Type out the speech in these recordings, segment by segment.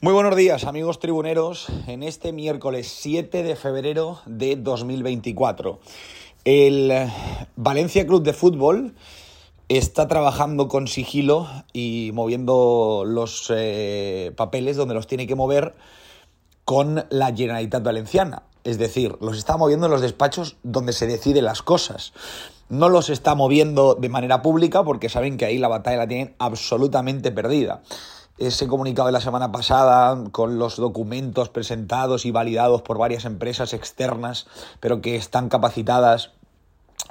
Muy buenos días amigos tribuneros en este miércoles 7 de febrero de 2024. El Valencia Club de Fútbol está trabajando con sigilo y moviendo los eh, papeles donde los tiene que mover con la Generalitat Valenciana. Es decir, los está moviendo en los despachos donde se deciden las cosas. No los está moviendo de manera pública porque saben que ahí la batalla la tienen absolutamente perdida ese comunicado de la semana pasada con los documentos presentados y validados por varias empresas externas, pero que están capacitadas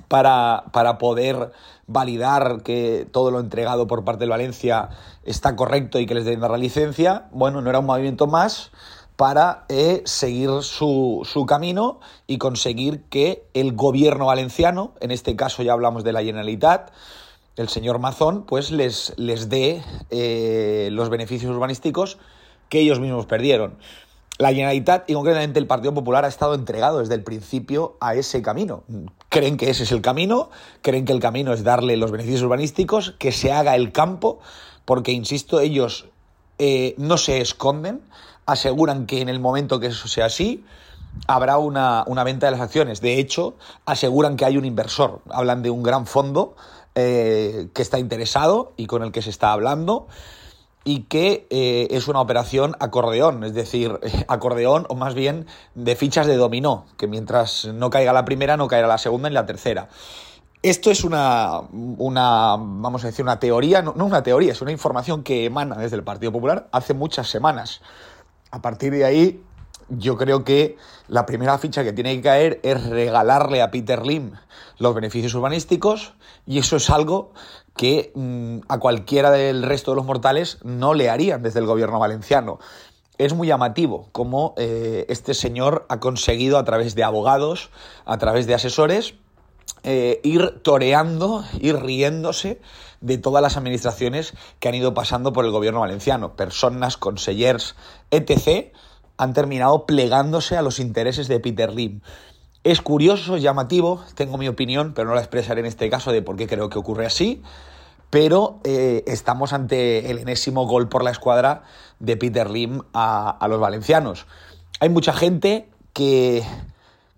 para, para, poder validar que todo lo entregado por parte de Valencia está correcto y que les den la licencia, bueno, no era un movimiento más para eh, seguir su, su, camino y conseguir que el gobierno valenciano, en este caso ya hablamos de la Generalitat, el señor Mazón pues les, les dé eh, los beneficios urbanísticos que ellos mismos perdieron. La Generalitat y concretamente el Partido Popular ha estado entregado desde el principio a ese camino. Creen que ese es el camino, creen que el camino es darle los beneficios urbanísticos, que se haga el campo, porque, insisto, ellos eh, no se esconden, aseguran que en el momento que eso sea así, habrá una, una, venta de las acciones. De hecho, aseguran que hay un inversor. Hablan de un gran fondo eh, que está interesado y con el que se está hablando y que eh, es una operación acordeón, es decir, acordeón o más bien de fichas de dominó, que mientras no caiga la primera no caerá la segunda ni la tercera. Esto es una, una vamos a decir, una teoría, no, no una teoría, es una información que emana desde el Partido Popular hace muchas semanas. A partir de ahí, yo creo que la primera ficha que tiene que caer es regalarle a Peter Lim los beneficios urbanísticos y eso es algo que mm, a cualquiera del resto de los mortales no le harían desde el gobierno valenciano. Es muy llamativo cómo eh, este señor ha conseguido a través de abogados, a través de asesores, eh, ir toreando, ir riéndose de todas las administraciones que han ido pasando por el gobierno valenciano, personas, consellers, etc., han terminado plegándose a los intereses de Peter Lim. Es curioso, llamativo, tengo mi opinión, pero no la expresaré en este caso de por qué creo que ocurre así, pero eh, estamos ante el enésimo gol por la escuadra de Peter Lim a, a los valencianos. Hay mucha gente que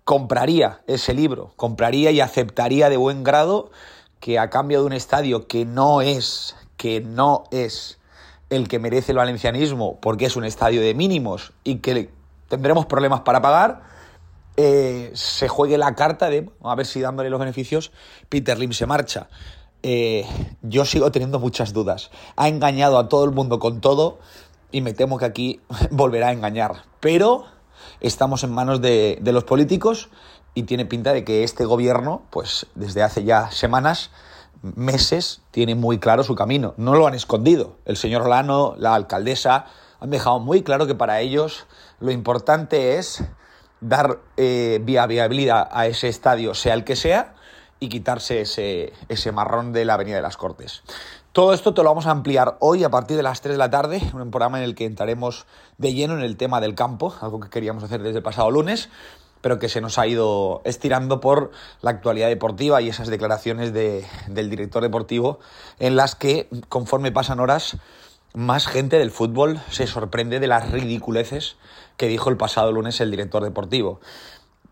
compraría ese libro, compraría y aceptaría de buen grado que a cambio de un estadio que no es, que no es el que merece el valencianismo porque es un estadio de mínimos y que tendremos problemas para pagar, eh, se juegue la carta de a ver si dándole los beneficios Peter Lim se marcha. Eh, yo sigo teniendo muchas dudas. Ha engañado a todo el mundo con todo y me temo que aquí volverá a engañar. Pero estamos en manos de, de los políticos y tiene pinta de que este gobierno, pues desde hace ya semanas, meses tiene muy claro su camino. No lo han escondido. El señor Lano, la alcaldesa, han dejado muy claro que para ellos lo importante es dar eh, viabilidad a ese estadio, sea el que sea, y quitarse ese, ese marrón de la Avenida de las Cortes. Todo esto te lo vamos a ampliar hoy a partir de las 3 de la tarde, un programa en el que entraremos de lleno en el tema del campo, algo que queríamos hacer desde el pasado lunes, pero que se nos ha ido estirando por la actualidad deportiva y esas declaraciones de, del director deportivo en las que, conforme pasan horas, más gente del fútbol se sorprende de las ridiculeces que dijo el pasado lunes el director deportivo.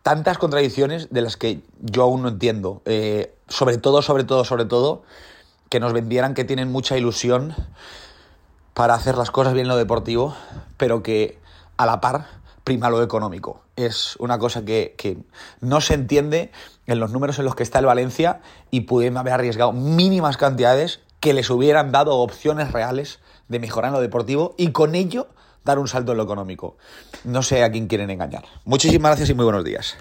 Tantas contradicciones de las que yo aún no entiendo. Eh, sobre todo, sobre todo, sobre todo, que nos vendieran que tienen mucha ilusión para hacer las cosas bien en lo deportivo, pero que a la par prima lo económico. Es una cosa que, que, no se entiende en los números en los que está el Valencia y pudiendo haber arriesgado mínimas cantidades que les hubieran dado opciones reales de mejorar en lo deportivo y con ello dar un salto en lo económico. No sé a quién quieren engañar. Muchísimas gracias y muy buenos días.